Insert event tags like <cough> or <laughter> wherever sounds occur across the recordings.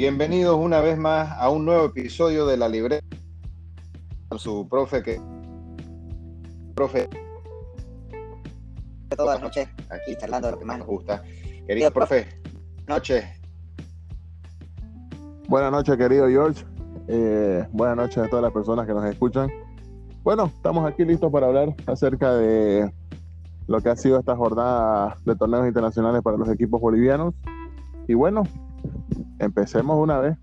Bienvenidos una vez más a un nuevo episodio de la libreta con su profe que profe todas las noches aquí charlando de lo que más nos gusta. Querido profe, noche. Buenas noches, querido George. Eh, buenas noches a todas las personas que nos escuchan. Bueno, estamos aquí listos para hablar acerca de lo que ha sido esta jornada de torneos internacionales para los equipos bolivianos. Y bueno, empecemos una vez.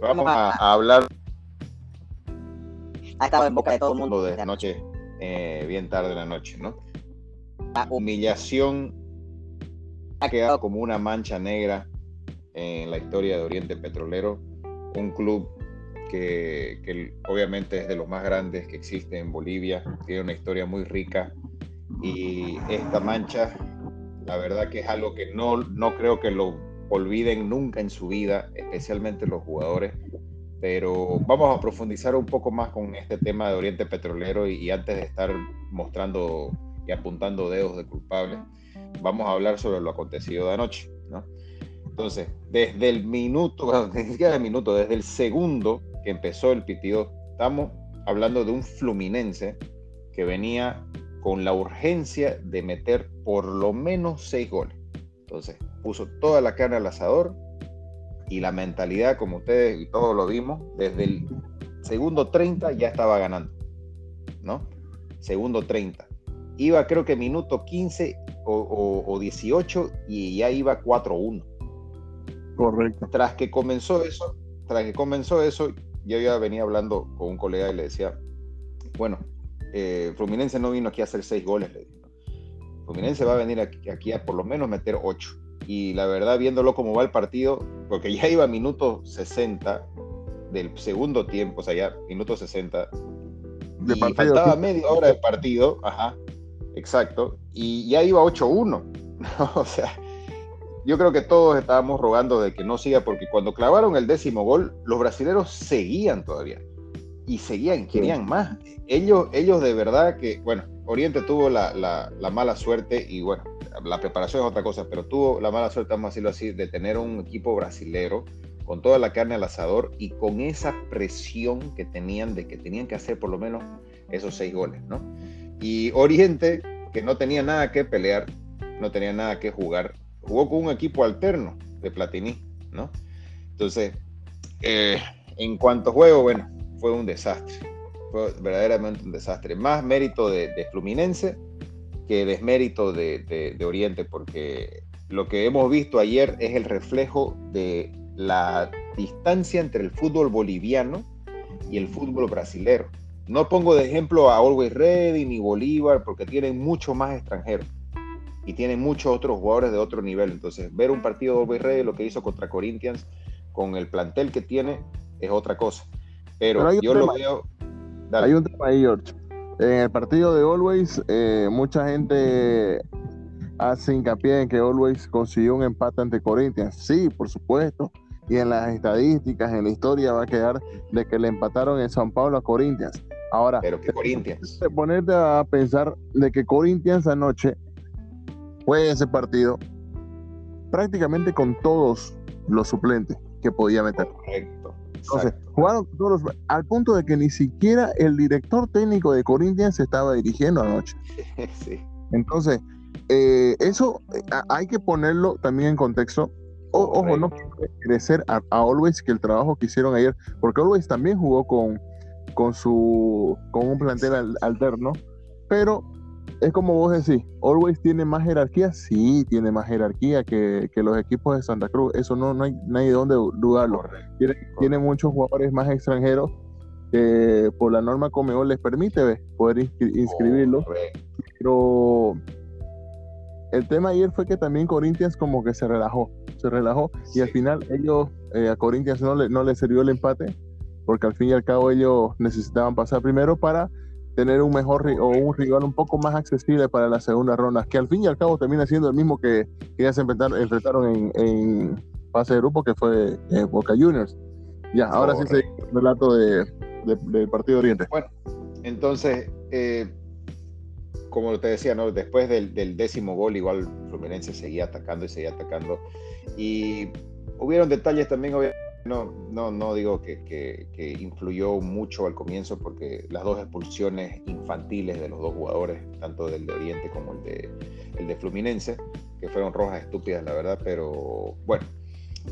Vamos a, hablar. Ha estado en boca de todo el mundo desde anoche, eh, bien tarde de la noche, ¿no? La humillación ha quedado como una mancha negra en la historia de Oriente Petrolero, un club que, obviamente es de los más grandes que existe en Bolivia, tiene una historia muy rica y esta mancha, la verdad que es algo que no, no creo que lo olviden nunca en su vida, especialmente los jugadores. Pero vamos a profundizar un poco más con este tema de Oriente Petrolero y, antes de estar mostrando y apuntando dedos de culpables, vamos a hablar sobre lo acontecido de anoche. ¿no? Entonces, desde el minuto, <laughs> siquiera el minuto, desde el segundo que empezó el pitido, estamos hablando de un Fluminense que venía con la urgencia de meter por lo menos seis goles. Entonces, puso toda la carne al asador y la mentalidad, como ustedes y todos lo vimos, desde el segundo 30 ya estaba ganando, ¿no? Segundo 30. Iba creo que minuto 15 o, o 18 y ya iba 4-1 Correcto. Tras que comenzó eso, tras que comenzó eso, yo ya venía hablando con un colega y le decía, bueno, eh, Fluminense no vino aquí a hacer seis goles, le Fluminense va a venir aquí, a por lo menos meter ocho. Y la verdad, viéndolo cómo va el partido, porque ya iba a minuto 60 del segundo tiempo, o sea, ya minuto 60, de y faltaba media hora de partido, ajá, exacto, y ya iba 8-1, <laughs> o sea, yo creo que todos estábamos rogando de que no siga, porque cuando clavaron el décimo gol, los brasileños seguían todavía. Y seguían, querían más. Ellos, ellos de verdad que, bueno, Oriente tuvo la, mala suerte y bueno, la preparación es otra cosa, pero tuvo la mala suerte, vamos a decirlo así, de tener un equipo brasilero con toda la carne al asador y con esa presión que tenían de que tenían que hacer por lo menos esos seis goles, ¿no? Y Oriente, que no tenía nada que pelear, no tenía nada que jugar, jugó con un equipo alterno de Platini, ¿no? Entonces, eh, en cuanto a juego, bueno, fue un desastre. Fue verdaderamente un desastre. Más mérito de, Fluminense que desmérito de, de, Oriente, porque lo que hemos visto ayer es el reflejo de la distancia entre el fútbol boliviano y el fútbol brasilero. No pongo de ejemplo a Always Ready ni Bolívar porque tienen mucho más extranjeros y tiene muchos otros jugadores de otro nivel. Entonces, ver un partido de Rey, lo que hizo contra Corinthians, con el plantel que tiene, es otra cosa. Pero, yo lo veo. Hay un tema ahí, George. En el partido de Always, eh, mucha gente hace hincapié en que Always consiguió un empate ante Corinthians. Sí, por supuesto. Y en las estadísticas, en la historia, va a quedar de que le empataron en San Pablo a Corinthians. Ahora, pero que Corinthians. Ponerte a pensar de que Corinthians anoche fue ese partido prácticamente con todos los suplentes que podía meter. Correcto. Entonces, jugaron todos al punto de que ni siquiera el director técnico de Corinthians se estaba dirigiendo anoche. <laughs> sí. Entonces, eh, eso eh, hay que ponerlo también en contexto. ojo, no crecer a, a, Always que el trabajo que hicieron ayer, porque Always también jugó con, con su con un plantel alterno, pero es como vos decís, Always tiene más jerarquía, sí, tiene más jerarquía que, los equipos de Santa Cruz, eso no, no, hay, nadie dónde dudarlo. Tiene, muchos jugadores más extranjeros que por la norma Comebol les permite poder inscribirlos, pero el tema ayer fue que también Corinthians como que se relajó, se relajó. Y al final ellos, eh, a Corinthians no le, no le sirvió el empate, porque al fin y al cabo ellos necesitaban pasar primero para tener un mejor o un rival un poco más accesible para la segunda ronda, que al fin y al cabo termina siendo el mismo que, que ya se enfrentaron, enfrentaron en, fase de grupo, que fue eh, Boca Juniors. Ya, ahora sí se el relato de, del Partido Oriente. Bueno, entonces, eh, como te decía, ¿no? después del, décimo gol, igual Fluminense seguía atacando y seguía atacando. Y hubieron detalles también, no, no, no digo que, influyó mucho al comienzo porque las dos expulsiones infantiles de los dos jugadores, tanto del de Oriente como el de, Fluminense, que fueron rojas estúpidas, la verdad, pero bueno,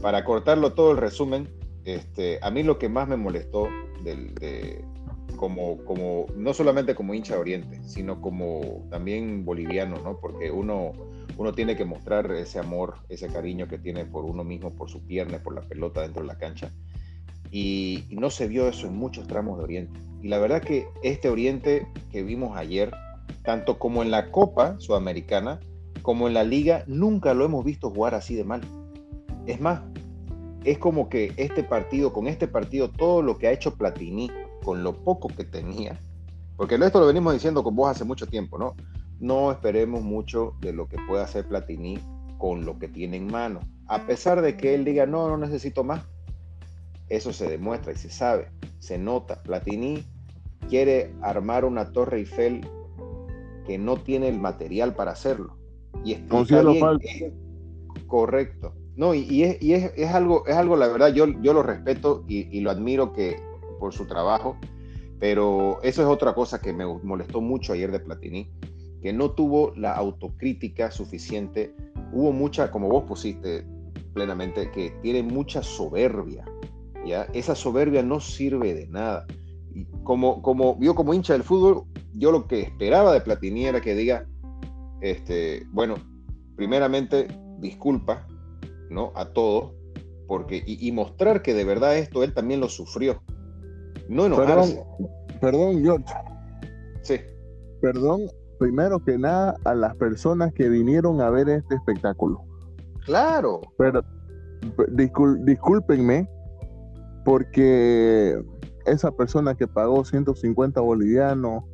para cortarlo todo el resumen, este, a mí lo que más me molestó del, de, como, como, no solamente como hincha de Oriente, sino como también boliviano, ¿no? Porque uno, uno tiene que mostrar ese amor, ese cariño que tiene por uno mismo, por su pierna, por la pelota dentro de la cancha. Y, y, no se vio eso en muchos tramos de Oriente. Y la verdad que este Oriente que vimos ayer, tanto como en la Copa Sudamericana, como en la Liga, nunca lo hemos visto jugar así de mal. Es más, es como que este partido, con este partido, todo lo que ha hecho Platini, con lo poco que tenía, porque esto lo venimos diciendo con vos hace mucho tiempo, ¿no? No esperemos mucho de lo que pueda hacer Platini con lo que tiene en mano. A pesar de que él diga, no, no necesito más, eso se demuestra y se sabe, se nota. Platini quiere armar una torre Eiffel que no tiene el material para hacerlo. Y está bien, correcto. No, y, es, y es, es, algo, es algo, la verdad, yo, yo lo respeto y, lo admiro que, por su trabajo, pero eso es otra cosa que me molestó mucho ayer de Platini, que no tuvo la autocrítica suficiente. Hubo mucha, como vos pusiste plenamente, que tiene mucha soberbia. ¿ya? Esa soberbia no sirve de nada. Y como, como yo como hincha del fútbol, yo lo que esperaba de Platini era que diga, este, bueno, primeramente, disculpa, ¿no? A todos, porque, y, mostrar que de verdad esto él también lo sufrió. No enojarse. Perdón, perdón, George. Sí. Perdón, primero que nada, a las personas que vinieron a ver este espectáculo. Claro. Pero discúlpenme, porque esa persona que pagó 150 bolivianos,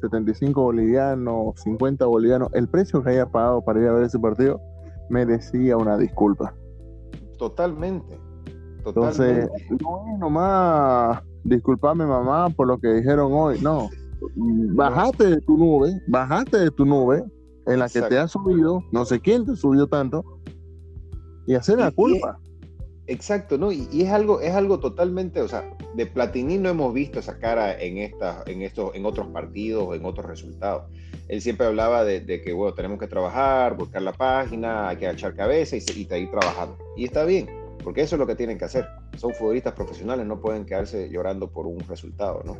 75 bolivianos, 50 bolivianos, el precio que haya pagado para ir a ver ese partido, merecía una disculpa. Totalmente. Entonces, no es nomás disculpame mamá por lo que dijeron hoy, no. Bajate de tu nube, bajate de tu nube en la que te has subido, no sé quién te subió tanto, y hacer la culpa. exacto, ¿no? Y, es algo, es algo totalmente, o sea, de Platini no hemos visto esa cara en esta, en estos, en otros partidos, en otros resultados. Él siempre hablaba de, que, bueno, tenemos que trabajar, buscar la página, hay que echar cabeza y, y seguir trabajando. Y está bien, porque eso es lo que tienen que hacer. Son futbolistas profesionales, no pueden quedarse llorando por un resultado, ¿no?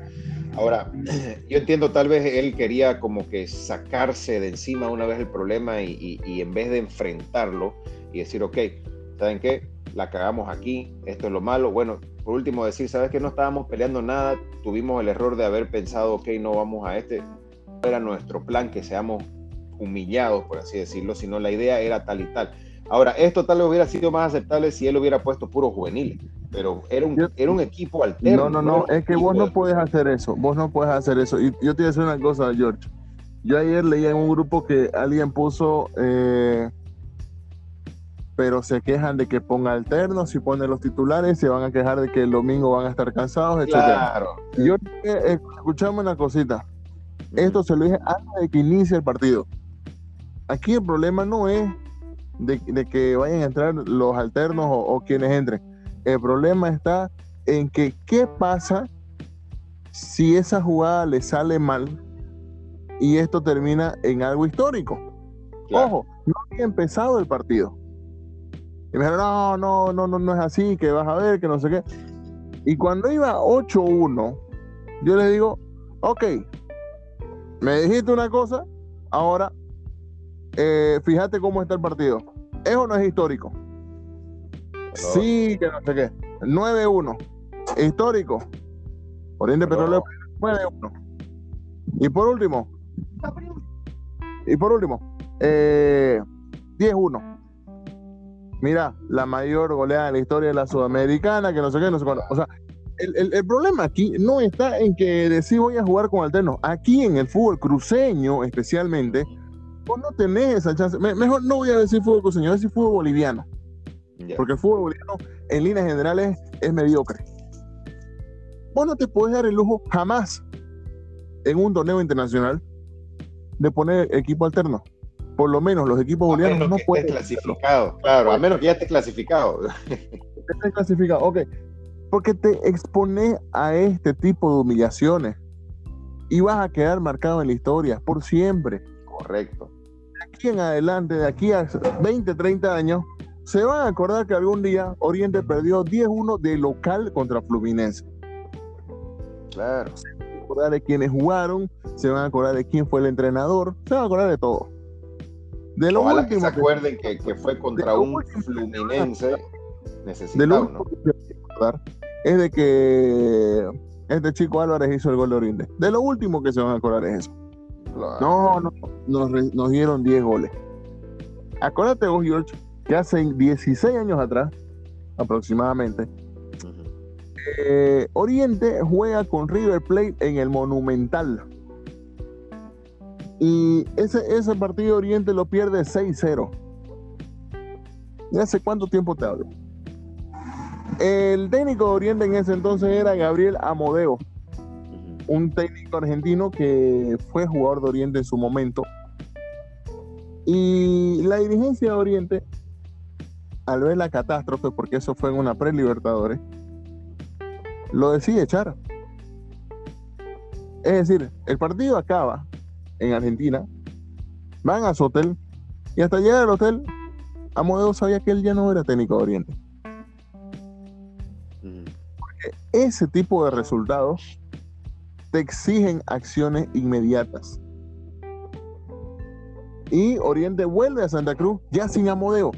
Ahora, <clears throat> yo entiendo, tal vez él quería como que sacarse de encima una vez el problema y, en vez de enfrentarlo y decir, ok, ¿saben qué? La cagamos aquí, esto es lo malo. Bueno, por último decir, ¿sabes que No estábamos peleando nada, tuvimos el error de haber pensado, ok, no vamos a este. Era nuestro plan que seamos humillados, por así decirlo, sino la idea era tal y tal Ahora, esto tal vez hubiera sido más aceptable si él hubiera puesto puros juveniles, pero era un, era un equipo alterno. No, no, no, es que vos no puedes hacer eso, vos no puedes hacer eso. Y yo te voy a decir una cosa, George. Yo ayer leía en un grupo que alguien puso, eh, pero se quejan de que ponga alternos, si pone los titulares, se van a quejar de que el domingo van a estar cansados, etc. Claro. Yo, eh, escuchame una cosita. Esto se lo dije antes de que inicie el partido. Aquí el problema no es de, que vayan a entrar los alternos o, quienes entren. El problema está en que qué pasa si esa jugada le sale mal y esto termina en algo histórico. Ojo, no había empezado el partido. Y me dijeron, no, no, no, no, no es así, que vas a ver, que no sé qué. Y cuando iba 8-1, yo les digo, ok, me dijiste una cosa, ahora eh, fíjate cómo está el partido. ¿Es o no es histórico? Sí, que no sé qué. 9-1. Histórico. Oriente Petrolero 9-1. Y por último. Y por último. Eh, 10-1. Mira, la mayor goleada de la historia de la Sudamericana, que no sé qué, no sé cuándo. O sea, el, el, problema aquí no está en que decís voy a jugar con alternos. Aquí en el fútbol cruceño, especialmente, vos no tenés esa chance. mejor no voy a decir fútbol cruceño, voy a decir fútbol boliviano. Porque el fútbol boliviano, en líneas generales, es mediocre. Vos no te puedes dar el lujo jamás en un torneo internacional de poner equipo alterno. por lo menos los equipos bolivianos no pueden. clasificado, claro, a menos que ya esté clasificado. <laughs> Esté clasificado, ok. Porque te expones a este tipo de humillaciones y vas a quedar marcado en la historia por siempre. Correcto. De aquí en adelante, de aquí a 20, 30 años, se van a acordar que algún día Oriente perdió 10-1 de local contra Fluminense. Claro. Se van a acordar de quienes jugaron, se van a acordar de quién fue el entrenador, se van a acordar de todo. De lo Ojalá que se acuerden que, que fue contra un Fluminense necesitado, ¿no? es de que este chico Álvarez hizo el gol de Oriente. De lo último que se van a acordar es eso. No, no, nos, nos dieron 10 goles. Acuérdate vos, George, que hace 16 años atrás, aproximadamente, eh, Oriente juega con River Plate en el Monumental. Y ese, ese partido Oriente lo pierde 6-0. ¿Y hace cuánto tiempo te hablo? El técnico de Oriente en ese entonces era Gabriel Amodeo, un técnico argentino que fue jugador de Oriente en su momento. Y la dirigencia de Oriente, al ver la catástrofe, porque eso fue en una pre-Libertadores, lo decide echar. Es decir, el partido acaba en Argentina, van a su hotel y hasta llegar al hotel, Amodeo sabía que él ya no era técnico de Oriente. Porque ese tipo de resultados te exigen acciones inmediatas. Y Oriente vuelve a Santa Cruz ya sin Amodeo.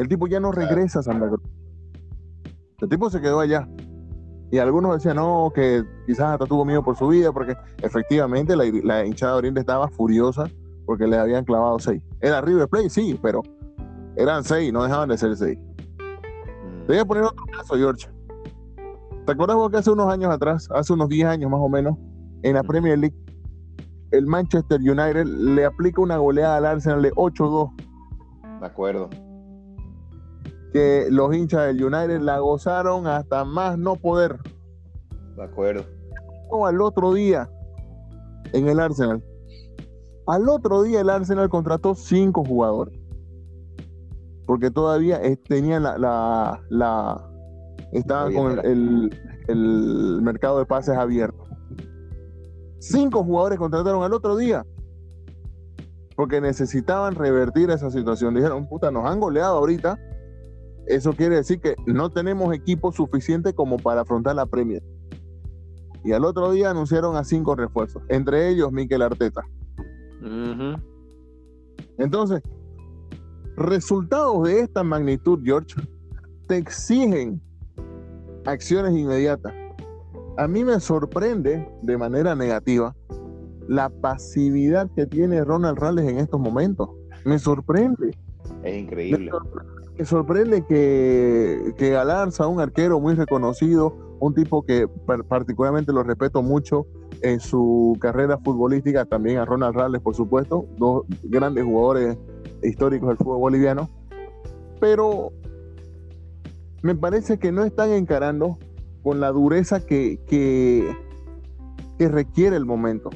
El tipo ya no regresa a Santa Cruz. El tipo se quedó allá. Y algunos decían, no, que quizás hasta tuvo miedo por su vida, porque efectivamente la, hinchada de Oriente estaba furiosa porque le habían clavado seis. Era River Plate, sí, pero eran seis, no dejaban de ser seis. Mm. Te voy a poner otro caso, George. ¿Te acuerdas vos que hace unos años atrás, hace unos 10 años más o menos, en la mm. Premier League, el Manchester United le aplica una goleada al Arsenal de 8-2? De acuerdo que los hinchas del United la gozaron hasta más no poder. De acuerdo. al otro día en el Arsenal. Al otro día el Arsenal contrató cinco jugadores. Porque todavía tenían la, la, la estaban con el, el, mercado de pases abierto. Cinco jugadores contrataron al otro día. Porque necesitaban revertir esa situación. Dijeron, puta, nos han goleado ahorita eso quiere decir que no tenemos equipo suficiente como para afrontar la Premier. Y al otro día anunciaron a cinco refuerzos, entre ellos Mikel Arteta. Entonces, resultados de esta magnitud, George, te exigen acciones inmediatas. A mí me sorprende de manera negativa la pasividad que tiene Ronald Rales en estos momentos. Me sorprende. Es increíble me sorprende que, que Galarza, un arquero muy reconocido, un tipo que particularmente lo respeto mucho en su carrera futbolística, también a Ronald Rales, por supuesto, dos grandes jugadores históricos del fútbol boliviano, pero me parece que no están encarando con la dureza que, que, que requiere el momento.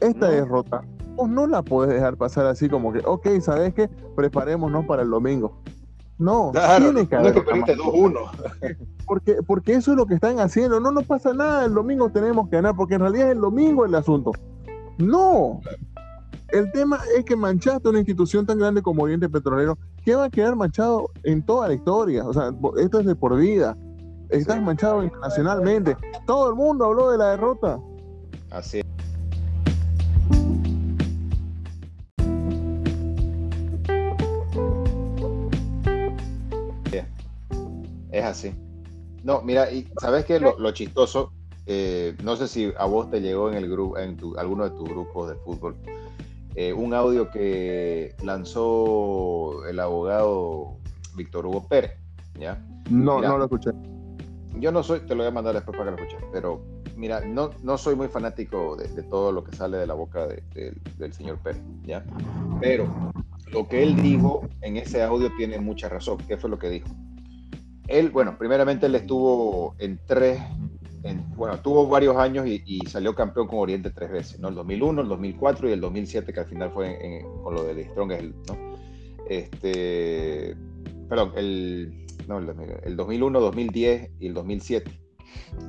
Esta derrota no la puedes dejar pasar así como que, ok, ¿sabes qué? Preparémonos para el domingo. No, tiene que haber. Porque, porque eso es lo que están haciendo. No nos pasa nada, el domingo tenemos que ganar, porque en realidad es el domingo el asunto. No. El tema es que manchaste una institución tan grande como Oriente Petrolero, que va a quedar manchado en toda la historia. O sea, esto es de por vida. Estás manchado internacionalmente. Todo el mundo habló de la derrota. Así Es así. No, mira, y sabes que lo, chistoso, eh, no sé si a vos te llegó en el grupo, en alguno de tus grupos de fútbol, eh, un audio que lanzó el abogado Víctor Hugo Pérez, ¿ya? No, no lo escuché. Yo no soy, te lo voy a mandar después para que lo escuches, pero mira, no, no soy muy fanático de, todo lo que sale de la boca del señor Pérez, ¿ya? Pero lo que él dijo en ese audio tiene mucha razón. ¿Qué fue lo que dijo? Él, bueno, primeramente él estuvo en tres bueno, tuvo varios años y, salió campeón con Oriente tres veces, ¿no? El 2001, el 2004 y el 2007, que al final fue con lo de Strong, ¿no? Este, perdón, el, no, el 2001, 2010 y el 2007.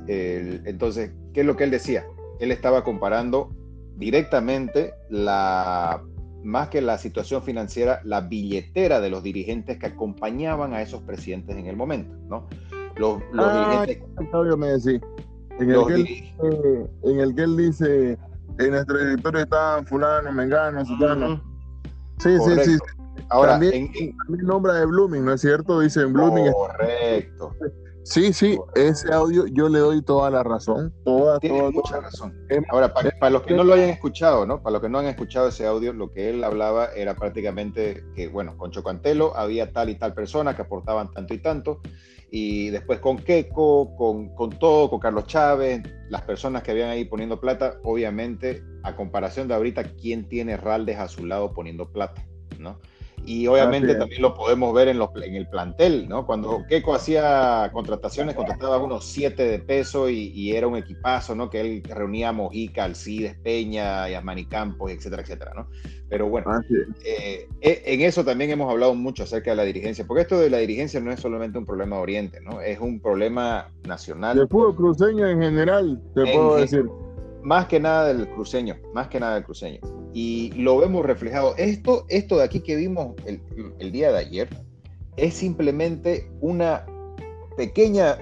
entonces, ¿qué es lo que él decía? Él estaba comparando directamente la más que la situación financiera, la billetera de los dirigentes que acompañaban a esos presidentes en el momento, ¿no? Los, ah, dirigentes. me decía. En el, que él, en el que él dice, en nuestro directorio están fulano, mengano, sutano. Sí, sí, sí. Ahora, también, en, también nombra de Blooming, ¿no es cierto? Dice en Blooming. Correcto. Sí, sí, ese audio yo le doy toda la razón. Toda, Tiene mucha razón. Ahora, para, los que no lo hayan escuchado, ¿no? Para los que no han escuchado ese audio, lo que él hablaba era prácticamente que, bueno, con Chocantelo había tal y tal persona que aportaban tanto y tanto, y después con Keco, con, con todo, con Carlos Chávez, las personas que habían ahí poniendo plata, obviamente, a comparación de ahorita, ¿quién tiene Raldes a su lado poniendo plata? ¿no? Y obviamente también lo podemos ver en, los, en el plantel, ¿no? Cuando Keco hacía contrataciones, contrataba unos siete de peso y, era un equipazo, ¿no? Que él reunía a Mojica, Alcides, Peña, Yasmani Campos, etcétera, etcétera, ¿no? Pero bueno, eh, eh, en eso también hemos hablado mucho acerca de la dirigencia, porque esto de la dirigencia no es solamente un problema de Oriente, ¿no? Es un problema nacional. De fútbol cruceño en general, te puedo decir. Más que nada del cruceño, más que nada del cruceño y lo vemos reflejado. Esto, esto de aquí que vimos el, día de ayer es simplemente una pequeña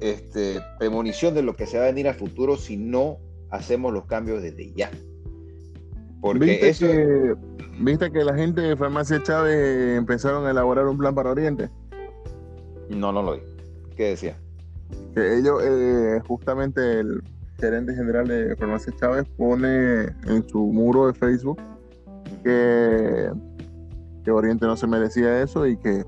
este, premonición de lo que se va a venir a futuro si no hacemos los cambios desde ya. Porque ¿Viste, eso... que, ¿Viste que la gente de Farmacia Chávez empezaron a elaborar un plan para Oriente? No, no lo vi. ¿Qué decía? Que ellos, eh, justamente el, gerente general de Farmacia Chávez pone en su muro de Facebook que, que Oriente no se merecía eso y que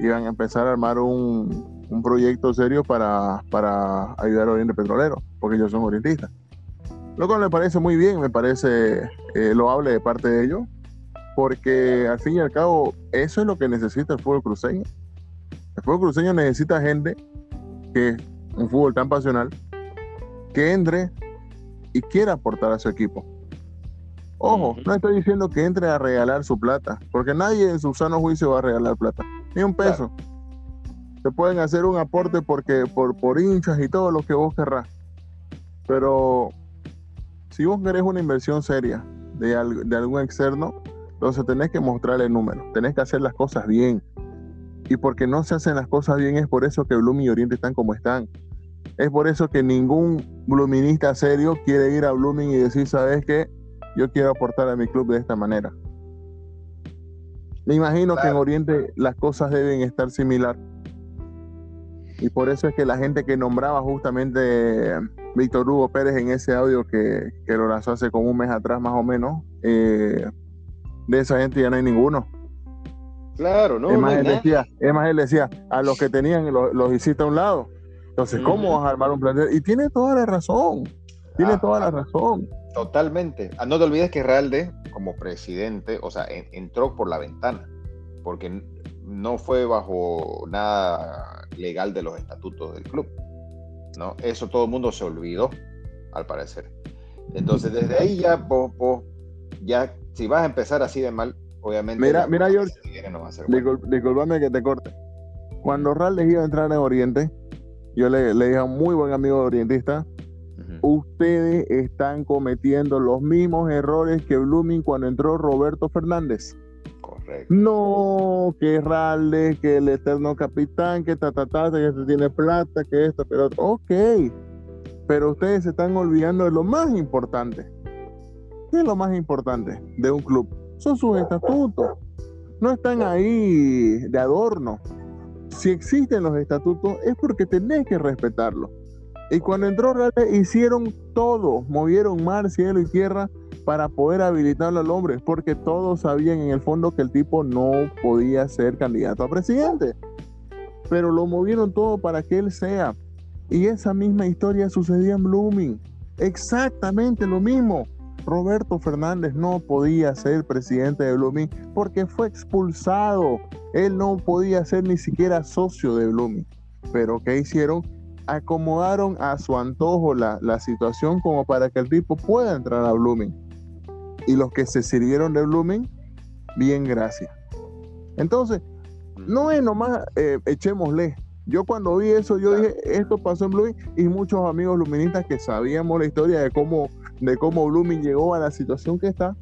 iban a empezar a armar un, un proyecto serio para, para, ayudar a Oriente Petrolero, porque ellos son orientistas. Lo cual me parece muy bien, me parece eh, loable de parte de ellos, porque al fin y al cabo eso es lo que necesita el fútbol cruceño. El fútbol cruceño necesita gente que un fútbol tan pasional que entre y quiera aportar a su equipo. Ojo, no estoy diciendo que entre a regalar su plata, porque nadie en su sano juicio va a regalar plata, ni un peso. Se pueden hacer un aporte porque por, por hinchas y todo lo que vos querrás. Pero si vos querés una inversión seria de, de algún externo, entonces tenés que mostrarle números, tenés que hacer las cosas bien. Y porque no se hacen las cosas bien es por eso que Bloom y Oriente están como están. Es por eso que ningún bluminista serio quiere ir a Blooming y decir, ¿sabes qué? Yo quiero aportar a mi club de esta manera. Me imagino que en Oriente las cosas deben estar similar. Y por eso es que la gente que nombraba justamente Víctor Hugo Pérez en ese audio que, lo lanzó hace como un mes atrás más o menos, eh, de esa gente ya no hay ninguno. Claro, no. Es más, él, decía, es más él decía, a los que tenían los, los hiciste a un lado. Entonces, ¿cómo vas a armar un plantel? Y tiene toda la razón. Tiene toda la razón. Totalmente. Ah, no te olvides que Realde, como presidente, o sea, entró por la ventana, porque no fue bajo nada legal de los estatutos del club. ¿no? Eso todo el mundo se olvidó, al parecer. Entonces, desde ahí ya, ya si vas a empezar así de mal, obviamente. Mira, mira, George. No disculpame que te corte. Cuando Realde iba a entrar en Oriente, yo le, dije a un muy buen amigo orientista, ustedes están cometiendo los mismos errores que Blooming cuando entró Roberto Fernández. Correcto. No, que Ralde, que el eterno capitán, que ta, ta, ta, que este tiene plata, que esto, pero ok. Pero ustedes se están olvidando de lo más importante. ¿Qué es lo más importante de un club? Son sus estatutos. No están ahí de adorno si existen los estatutos es porque tenés que respetarlos. Y cuando entró Real hicieron todo, movieron mar, cielo y tierra para poder habilitarlo al hombre, porque todos sabían en el fondo que el tipo no podía ser candidato a presidente. Pero lo movieron todo para que él sea. Y esa misma historia sucedía en Blooming. Exactamente lo mismo. Roberto Fernández no podía ser presidente de Blooming porque fue expulsado. Él no podía ser ni siquiera socio de Blooming. Pero ¿qué hicieron? acomodaron a su antojo la, la, situación como para que el tipo pueda entrar a Blooming. Y los que se sirvieron de Blooming, bien, gracias. Entonces, no es nomás eh, echémosle. Yo cuando vi eso, yo dije, esto pasó en Blooming y muchos amigos luministas que sabíamos la historia de cómo, de cómo Blooming llegó a la situación que está,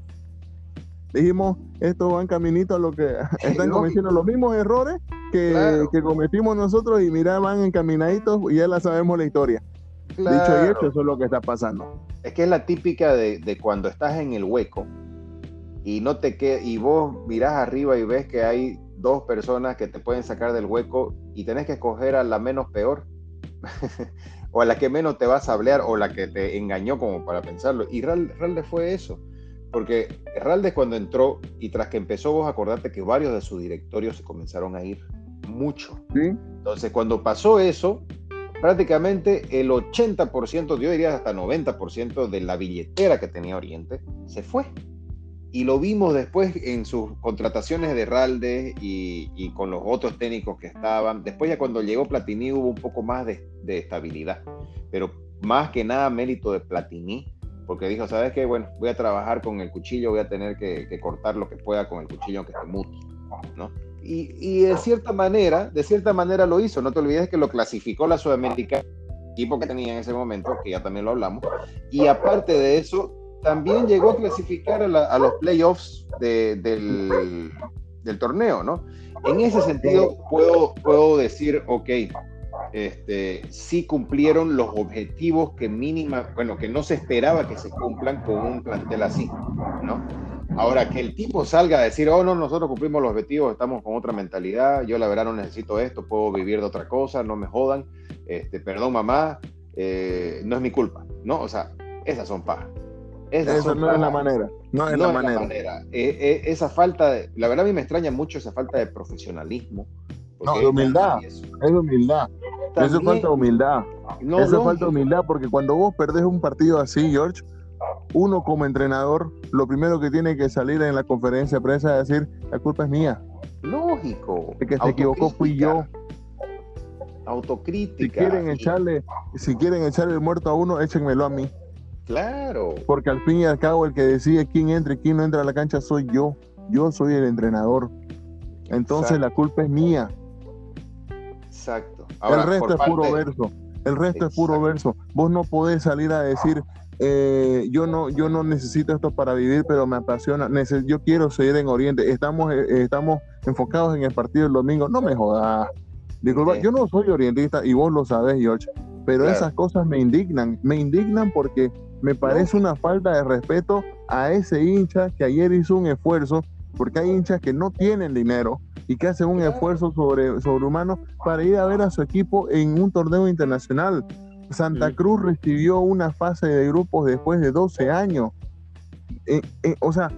dijimos, esto va en caminito a lo que <laughs> están cometiendo los mismos errores que, cometimos nosotros y mira, van encaminaditos y ya la sabemos la historia. Dicho y hecho, eso es lo que está pasando. Es que es la típica de, de cuando estás en el hueco y no te que y vos mirás arriba y ves que hay dos personas que te pueden sacar del hueco y tenés que escoger a la menos peor <laughs> o a la que menos te vas a hablar o la que te engañó como para pensarlo. Y Ralde fue eso. Porque Ralde cuando entró y tras que empezó vos acordate que varios de sus directorios se comenzaron a ir mucho. Entonces cuando pasó eso, prácticamente el 80%, yo diría hasta 90% de la billetera que tenía Oriente se fue y lo vimos después en sus contrataciones de Ralde y, con los otros técnicos que estaban. Después ya cuando llegó Platini hubo un poco más de, estabilidad, pero más que nada mérito de Platini, porque dijo, ¿sabes qué? Bueno, voy a trabajar con el cuchillo, voy a tener que, cortar lo que pueda con el cuchillo aunque esté muto, ¿no? Y, y, de cierta manera, de cierta manera lo hizo. No te olvides que lo clasificó la Sudamericana, equipo que tenía en ese momento, que ya también lo hablamos. Y aparte de eso, también llegó a clasificar a, los playoffs del, torneo, ¿no? En ese sentido, puedo, puedo decir, ok, este, sí cumplieron los objetivos que mínima, bueno, que no se esperaba que se cumplan con un plantel así, ¿no? Ahora, que el tipo salga a decir, oh, no, nosotros cumplimos los objetivos, estamos con otra mentalidad, yo la verdad no necesito esto, puedo vivir de otra cosa, no me jodan, este, perdón mamá, eh, no es mi culpa, ¿no? O sea, esas son pajas. Esa no es la manera. No es la manera. Eh, eh, esa falta, de, la verdad a mí me extraña mucho esa falta de profesionalismo. No, de humildad. Es de humildad. eso es falta humildad. No, eso es falta humildad porque cuando vos perdés un partido así, George, uno como entrenador, lo primero que tiene que salir en la conferencia de prensa es decir, la culpa es mía. Lógico. El que se equivocó fui yo. Autocrítica. Si quieren echarle, si quieren echarle el muerto a uno, échenmelo a mí. Claro. Porque al fin y al cabo el que decide quién entra y quién no entra a la cancha soy yo. Yo soy el entrenador. Entonces la culpa es mía. Exacto. el resto es puro verso. El resto es puro verso. Vos no podés salir a decir, eh, yo no, yo no necesito esto para vivir, pero me apasiona. yo quiero seguir en Oriente. Estamos, eh, estamos enfocados en el partido del domingo. No me jodas. Disculpa, yo no soy orientista y vos lo sabés, George. Pero esas cosas me indignan. Me indignan porque me parece una falta de respeto a ese hincha que ayer hizo un esfuerzo, porque hay hinchas que no tienen dinero y que hacen un esfuerzo sobre, sobrehumano para ir a ver a su equipo en un torneo internacional. Santa Cruz recibió una fase de grupos después de 12 años. Eh, eh, o sea,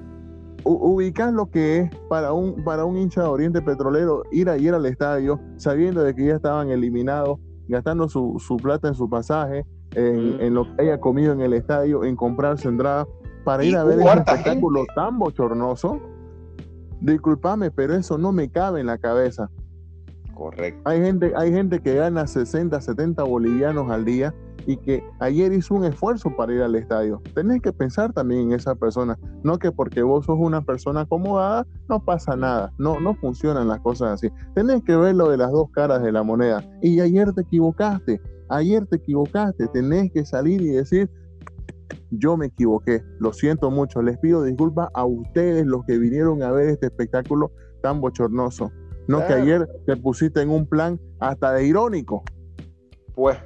ubicar lo que es para un, para un hincha de Oriente Petrolero ir ayer al estadio sabiendo de que ya estaban eliminados, gastando su, su plata en su pasaje, en, lo que haya comido en el estadio, en comprar su entrada, para ir a ver ese espectáculo tan bochornoso. Disculpame, pero eso no me cabe en la cabeza. Correcto. Hay gente, hay gente que gana 60, 70 bolivianos al día y que ayer hizo un esfuerzo para ir al estadio. Tenés que pensar también en esa persona, no que porque vos sos una persona acomodada no pasa nada, no, no funcionan las cosas así. Tenés que ver lo de las dos caras de la moneda. Y ayer te equivocaste, ayer te equivocaste, tenés que salir y decir, yo me equivoqué, lo siento mucho, les pido disculpas a ustedes los que vinieron a ver este espectáculo tan bochornoso. No que ayer te pusiste en un plan hasta de irónico. Pues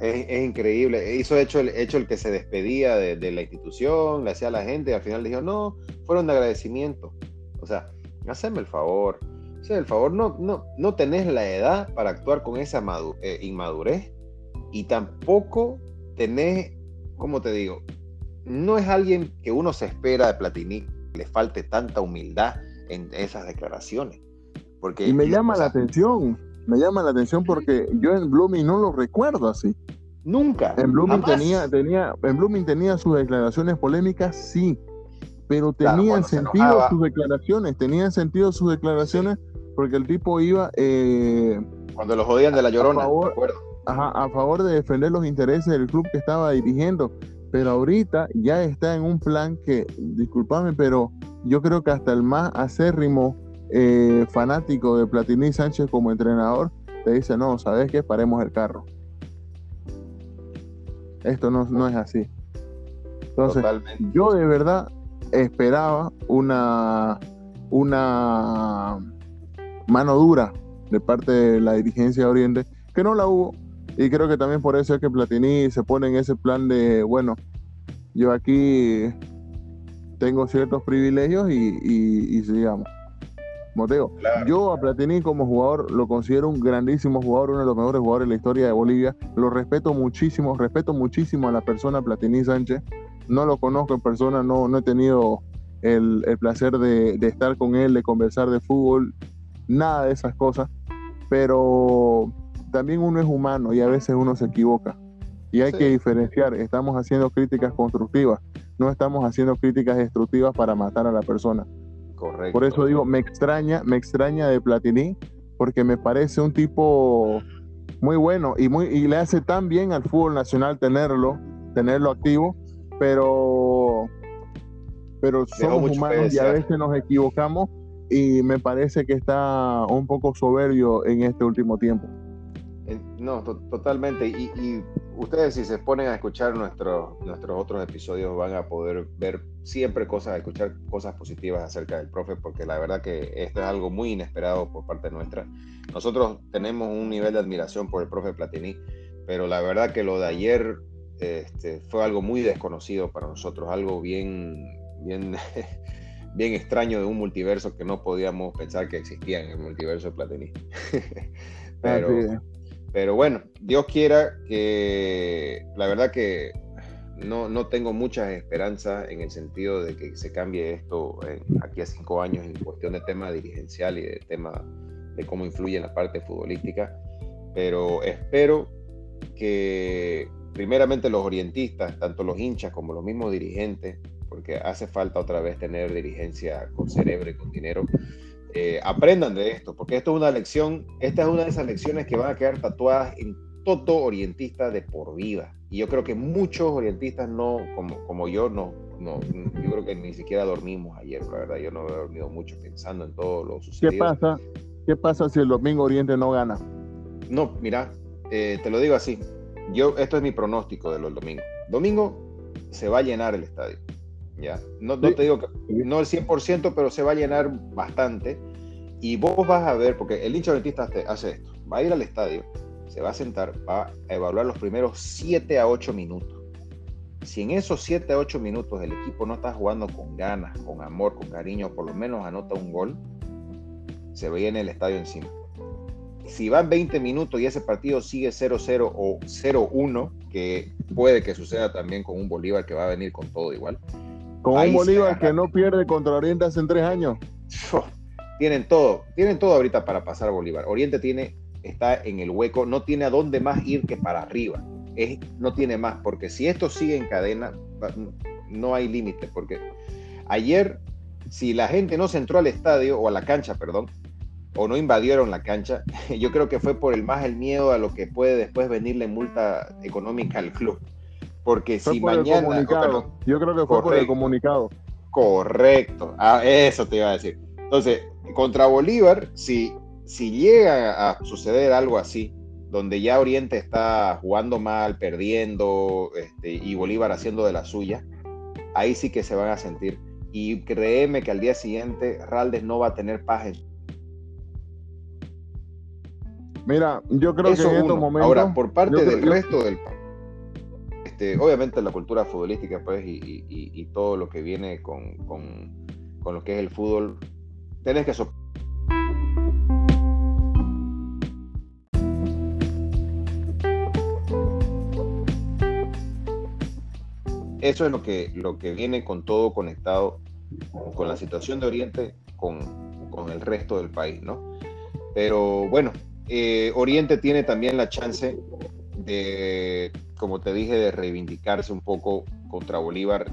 es, increíble. Hizo hecho el, hecho el que se despedía de, la institución, le hacía a la gente, y al final le dijo, no, fueron de agradecimiento. O sea, haceme el favor el favor, no, no, no tenés la edad para actuar con esa eh, inmadurez y tampoco tenés, como te digo, no es alguien que uno se espera de Platini le falte tanta humildad en esas declaraciones. Porque, y me llama la atención, me llama la atención porque yo en Blooming no lo recuerdo así. Nunca. En Blooming tenía, tenía, en Blooming tenía sus declaraciones polémicas, sí, pero tenían sentido sus declaraciones, tenían sentido sus declaraciones porque el tipo iba... Eh, Cuando lo jodían de la llorona, a favor de defender los intereses del club que estaba dirigiendo, pero ahorita ya está en un plan que, discúlpame, pero yo creo que hasta el más acérrimo eh, fanático de Platini Sánchez como entrenador te dice, no, ¿sabes qué? Paremos el carro. Esto no, no es así. Entonces, yo de verdad esperaba una, una mano dura de parte de la dirigencia de Oriente, que no la hubo. Y creo que también por eso es que Platini se pone en ese plan de, bueno, yo aquí tengo ciertos privilegios y, y, sigamos. Moteo, yo a Platini como jugador lo considero un grandísimo jugador, uno de los mejores jugadores de la historia de Bolivia. Lo respeto muchísimo, respeto muchísimo a la persona Platini Sánchez. No lo conozco en persona, no, no he tenido el, placer de, estar con él, de conversar de fútbol, nada de esas cosas. Pero también uno es humano y a veces uno se equivoca. Y hay que diferenciar, estamos haciendo críticas constructivas, no estamos haciendo críticas destructivas para matar a la persona. Correcto. Por eso digo, me extraña, me extraña de Platini, porque me parece un tipo muy bueno y muy y le hace tan bien al fútbol nacional tenerlo, tenerlo activo, pero pero somos humanos y a veces nos equivocamos y me parece que está un poco soberbio en este último tiempo. No, totalmente. Y, ustedes si se ponen a escuchar nuestros nuestros otros episodios van a poder ver siempre cosas, escuchar cosas positivas acerca del profe, porque la verdad que esto es algo muy inesperado por parte nuestra. Nosotros tenemos un nivel de admiración por el profe Platini, pero la verdad que lo de ayer este, fue algo muy desconocido para nosotros, algo bien, bien, <laughs> bien extraño de un multiverso que no podíamos pensar que existía en el multiverso de Platini. <laughs> pero... Pero bueno, Dios quiera que la verdad que no, no tengo muchas esperanzas en el sentido de que se cambie esto aquí a cinco años en cuestión de tema dirigencial y de tema de cómo influye en la parte futbolística. Pero espero que primeramente los orientistas, tanto los hinchas como los mismos dirigentes, porque hace falta otra vez tener dirigencia con cerebro y con dinero, eh, aprendan de esto, porque esto es una lección, esta es una de esas lecciones que van a quedar tatuadas en todo orientista de por vida. Y yo creo que muchos orientistas no, como, como yo, no, no, yo creo que ni siquiera dormimos ayer, la verdad, yo no he dormido mucho pensando en todo lo sucedido. ¿Qué pasa? ¿Qué pasa si el domingo Oriente no gana? No, mira, eh, te lo digo así, yo, esto es mi pronóstico de los domingos. Domingo se va a llenar el estadio. ¿Ya? No, te digo que no el 100%, pero se va a llenar bastante. Y vos vas a ver, porque el hincha adventista hace esto, va a ir al estadio, se va a sentar, va a evaluar los primeros 7 a 8 minutos. Si en esos 7 a 8 minutos el equipo no está jugando con ganas, con amor, con cariño, por lo menos anota un gol, se ve en el estadio encima. Si van 20 minutos y ese partido sigue 0-0 o 0-1, que puede que suceda también con un Bolívar que va a venir con todo igual, con un Bolívar que no pierde contra Oriente hace tres años. tienen todo, tienen todo ahorita para pasar Bolívar. Oriente tiene, está en el hueco, no tiene a dónde más ir que para arriba. Es, no tiene más, porque si esto sigue en cadena, no hay límite, porque ayer, si la gente no se entró al estadio, o a la cancha, perdón, o no invadieron la cancha, <laughs> yo creo que fue por el más el miedo a lo que puede después venirle multa económica al club. Porque si mañana. Yo creo que fue por el comunicado. Correcto. Ah, eso te iba a decir. Entonces, contra Bolívar, si, si llega a suceder algo así, donde ya Oriente está jugando mal, perdiendo, este, y Bolívar haciendo de la suya, ahí sí que se van a sentir. Y créeme que al día siguiente Raldes no va a tener paz Mira, yo creo que en estos momentos. Ahora, por parte del resto del este, obviamente la cultura futbolística, pues, y, todo lo que viene con, lo que es el fútbol, tenés que Eso es lo que, lo que viene con todo conectado con la situación de Oriente, con, el resto del país, ¿no? Pero bueno, eh, Oriente tiene también la chance de como te dije, de reivindicarse un poco contra Bolívar,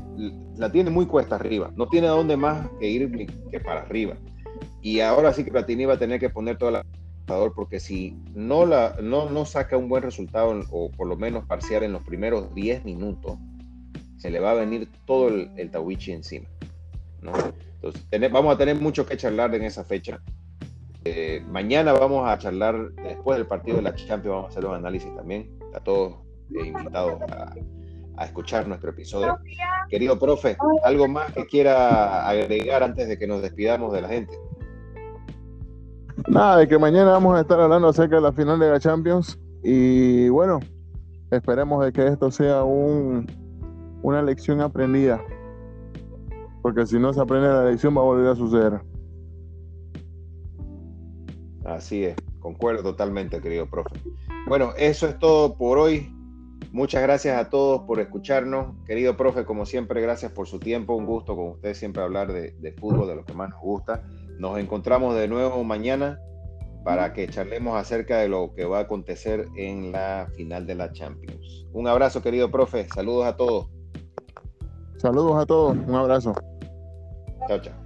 la tiene muy cuesta arriba. No tiene a dónde más que ir que para arriba. Y ahora sí que Platini va a tener que poner toda la porque si no, la, no, no saca un buen resultado, o por lo menos parcial en los primeros 10 minutos, se le va a venir todo el, el Tawichi encima. Entonces, vamos a tener mucho que charlar en esa fecha. Eh, mañana vamos a charlar, después del partido de la Champions, vamos a hacer los análisis también. A todos eh, invitados a, a, escuchar nuestro episodio. Querido profe, ¿algo más que quiera agregar antes de que nos despidamos de la gente? Nada, de que mañana vamos a estar hablando acerca de la final de la Champions y bueno, esperemos de que esto sea un, una lección aprendida porque si no se aprende la lección va a volver a suceder. Así es, concuerdo totalmente, querido profe. Bueno, eso es todo por hoy. Muchas gracias a todos por escucharnos. Querido profe, como siempre, gracias por su tiempo. Un gusto con usted siempre hablar de, de fútbol, de lo que más nos gusta. Nos encontramos de nuevo mañana para que charlemos acerca de lo que va a acontecer en la final de la Champions. Un abrazo, querido profe. Saludos a todos. Saludos a todos. Un abrazo. Chao, chao.